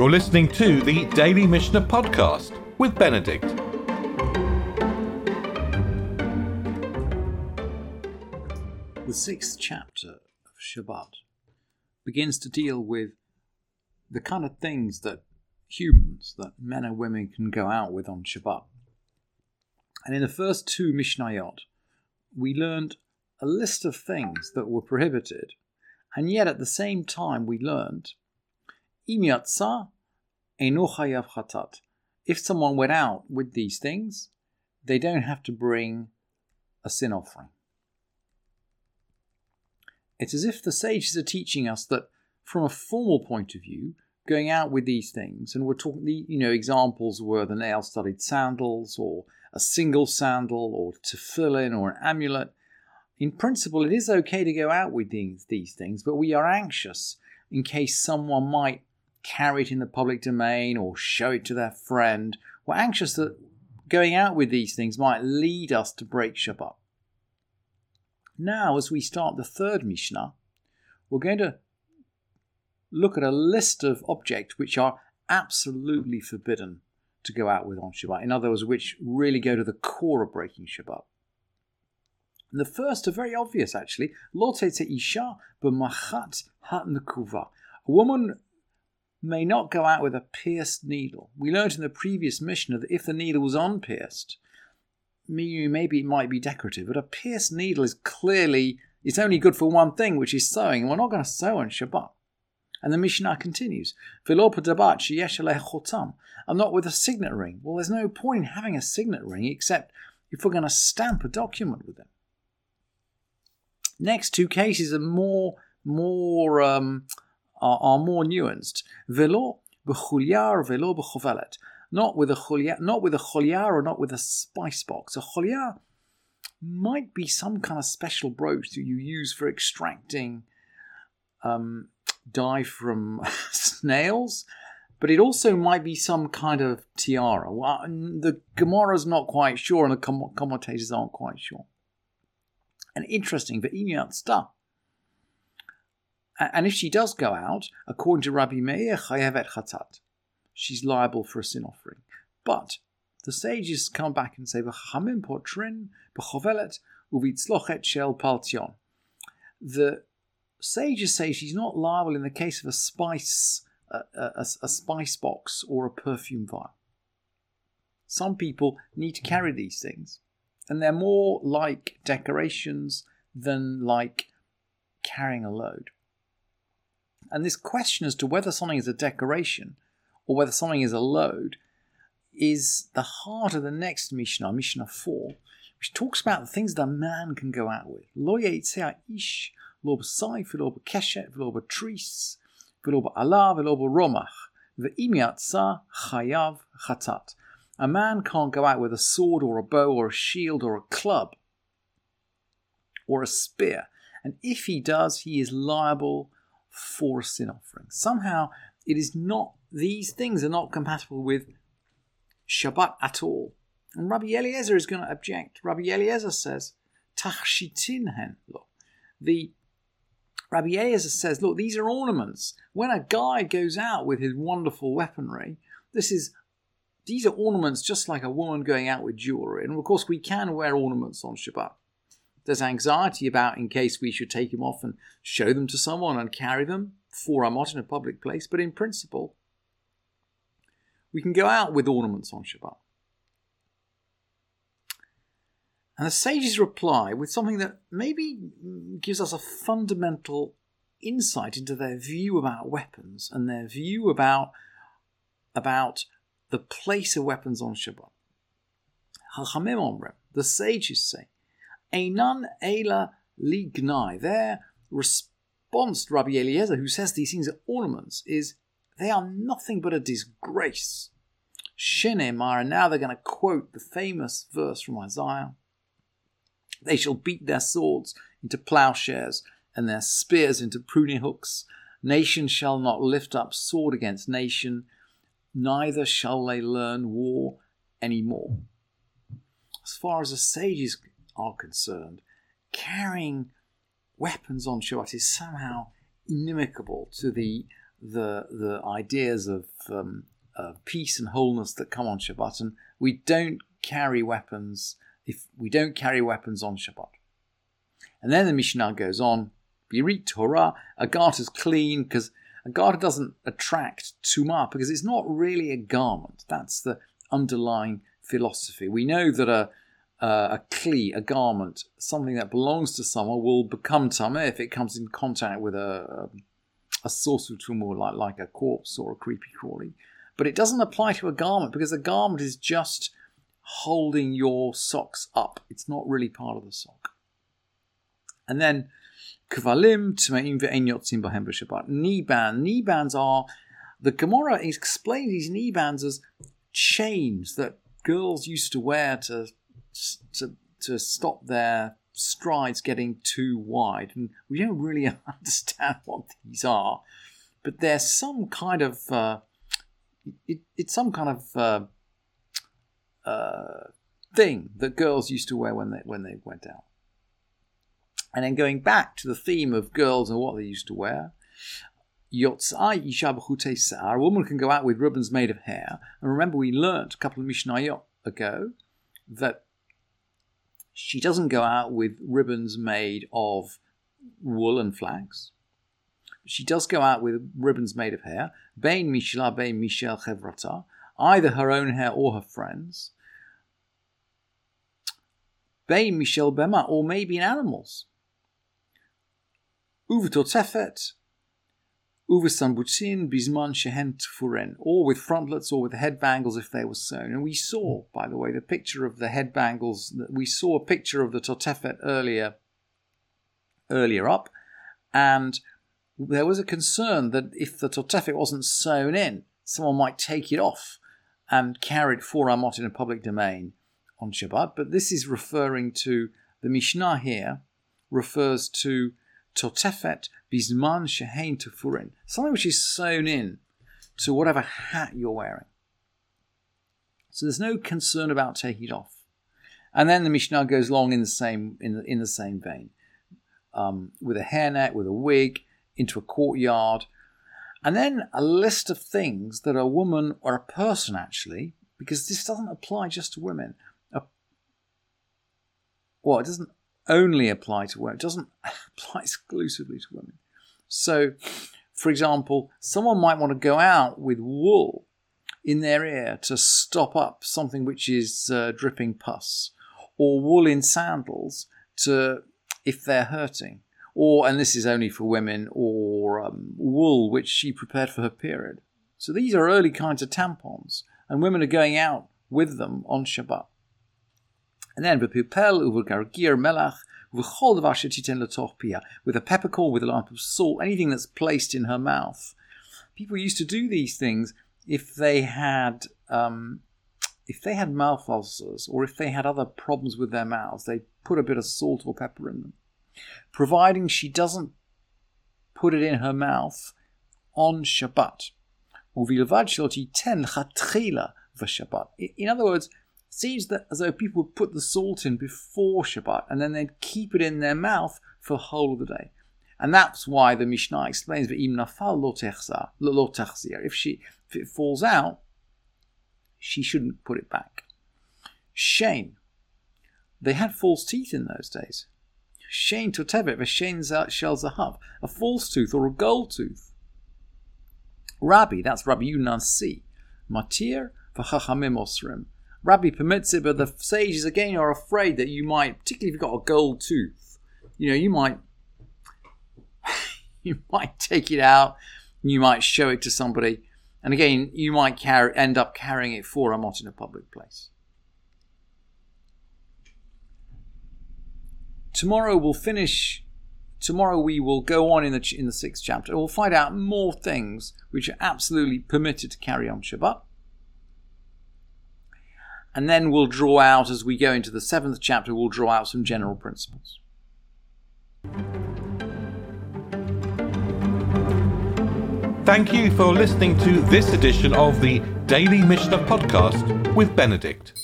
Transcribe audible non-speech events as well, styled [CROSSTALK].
You're listening to the Daily Mishnah Podcast with Benedict. The sixth chapter of Shabbat begins to deal with the kind of things that humans, that men and women can go out with on Shabbat. And in the first two Mishnayot, we learned a list of things that were prohibited, and yet at the same time we learned Im yatsa chatat. If someone went out with these things, they don't have to bring a sin offering. It's as if the sages are teaching us that from a formal point of view, going out with these things, and we're talking, you know, examples were the nail studded sandals, or a single sandal, or tefillin, or an amulet. In principle, it is okay to go out with these, these things, but we are anxious in case someone might carry it in the public domain or show it to their friend. We're anxious that going out with these things might lead us to break Shabbat. Now, as we start the third Mishnah, we're going to look at a list of objects which are absolutely forbidden to go out with on Shabbat. In other words, which really go to the core of breaking Shabbat. And the first are very obvious, actually. Lo isha b'machat hat A woman may not go out with a pierced needle. We learned in the previous Mishnah that if the needle was unpierced, maybe it might be decorative, but a pierced needle is clearly it's only good for one thing, which is sewing, and we're not going to sew on Shabbat. And the Mishnah continues, I'm not with a signet ring. Well, there's no point in having a signet ring except if we're going to stamp a document with it. Next two cases are more more um, are, are, more nuanced. Velo b'chulyar velo b'chovelet not with a cholia, not with a cholia or not with a spice box. A cholia might be some kind of special brooch that you use for extracting um, dye from [LAUGHS] snails, but it also might be some kind of tiara. Well, the Gemara's not quite sure, and the commentators aren't quite sure. And interesting, the Inuit stuff. And if she does go out, according to Rabbi Meir, chayavet chatat she's liable for a sin offering. But the sages come back and say, "V'chamim potrin b'chovelet uvitzlochet shel paltion." The sages say she's not liable in the case of a spice, a, a, a spice box or a perfume vial. Some people need to carry these things, and they're more like decorations than like carrying a load. And this question as to whether something is a decoration or whether something is a load, is the heart of the next Mishnah, Mishnah 4, which talks about the things that a man can go out with. Lo ish, lo b'sayf, lo b'keshet, lo b'tris, lo b'alav, lo b'romach, ve'im yatsa chayav chatat. A man can't go out with a sword or a bow or a shield or a club or a spear. And if he does, he is liable for sin offering. Somehow, it is not these things are not compatible with Shabbat at all. And Rabbi Eliezer is going to object. Rabbi Eliezer says, Tachshitin hen. Look, the Rabbi Eliezer says, look, these are ornaments. When a guy goes out with his wonderful weaponry, this is these are ornaments just like a woman going out with jewelry. And of course, we can wear ornaments on Shabbat. There's anxiety about in case we should take them off and show them to someone and carry them for Amot in a public place. But in principle, we can go out with ornaments on Shabbat. And the sages reply with something that maybe gives us a fundamental insight into their view about weapons and their view about, about the place of weapons on Shabbat. The sages say, Einan Ela Lignai. Their response to Rabbi Eliezer, who says these things are ornaments, is they are nothing but a disgrace. Shenemar, and now they're going to quote the famous verse from Isaiah. They shall beat their swords into plowshares and their spears into pruning hooks. Nation shall not lift up sword against nation, neither shall they learn war any more. As far as the sages are concerned, carrying weapons on Shabbat is somehow inimical to the the the ideas of um, uh, peace and wholeness that come on Shabbat, and we don't carry weapons if we don't carry weapons on Shabbat. And then the Mishnah goes on, Birit tehorah, a garter is clean because a garter doesn't attract tumah because it's not really a garment. That's the underlying philosophy. We know that a uh, a kli, a garment, something that belongs to someone, will become tameh if it comes in contact with a, a, a source of tumah, like, like a corpse or a creepy crawly. But it doesn't apply to a garment because a garment is just holding your socks up. It's not really part of the sock. And then kvalim tmeim ve'en yotzim bahem b'shabbat. Knee band. Knee bands are the Gemara explains these knee bands as chains that girls used to wear to to to stop their strides getting too wide. And we don't really [LAUGHS] understand what these are, but there's some kind of uh, it, it's some kind of uh, uh, thing that girls used to wear when they when they went out. And then going back to the theme of girls and what they used to wear, Yotzai Ishabhute Sar, a woman can go out with ribbons made of hair. And remember, we learnt a couple of Mishnayot ago that she doesn't go out with ribbons made of wool and flax. She does go out with ribbons made of hair. Bain Mishla, Bain Michel Chevrata, either her own hair or her friends. Bain Michel Bema, or maybe in animals. Uvetotefet, Uvesambutin, Bisman Shehen Tfuren, or with frontlets or with head bangles if they were sewn. And we saw, by the way, the picture of the head bangles. We saw a picture of the Totefet earlier, earlier up, and there was a concern that if the Totefet wasn't sewn in, someone might take it off and carry it for Amot in a public domain on Shabbat. But this is referring to the Mishnah here, refers to Totefet bisman shehein tefurin, something which is sewn in to whatever hat you're wearing. So there's no concern about taking it off. And then the Mishnah goes along in the same in the, in the same vein, um, with a hairnet, with a wig, into a courtyard, and then a list of things that a woman or a person actually, because this doesn't apply just to women. A, well, it doesn't only apply to women. It doesn't [LAUGHS] apply exclusively to women. So, for example, someone might want to go out with wool in their ear to stop up something which is uh, dripping pus, or wool in sandals to if they're hurting, or and this is only for women, or um, wool which she prepared for her period. So these are early kinds of tampons, and women are going out with them on Shabbat. And then v'pipel u'v'gargir melach v'chol davar shetiten letoch pia with a peppercorn, with a lump of salt, anything that's placed in her mouth. People used to do these things if they had um, if they had mouth ulcers or if they had other problems with their mouths. They put a bit of salt or pepper in them, providing she doesn't put it in her mouth on Shabbat. In other words, seems that as though people would put the salt in before Shabbat and then they'd keep it in their mouth for the whole of the day. And that's why the Mishnah explains that if she if it falls out, she shouldn't put it back. Shame. They had false teeth in those days. Shane totevet v'shein shel zahav, a false tooth or a gold tooth. Rabbi, that's Rabbi Yunasi. Matir v'chachamim osrim. Rabbi permits it, but the sages again are afraid that you might, particularly if you've got a gold tooth, you know, you might [LAUGHS] you might take it out, you might show it to somebody, and again, you might carry, end up carrying it for Amot in a public place. Tomorrow we'll finish. Tomorrow we will go on in the in the sixth chapter. We'll find out more things which are absolutely permitted to carry on Shabbat and then we'll draw out, as we go into the seventh chapter, we'll draw out some general principles. Thank you for listening to this edition of the Daily Mishnah Podcast with Benedict.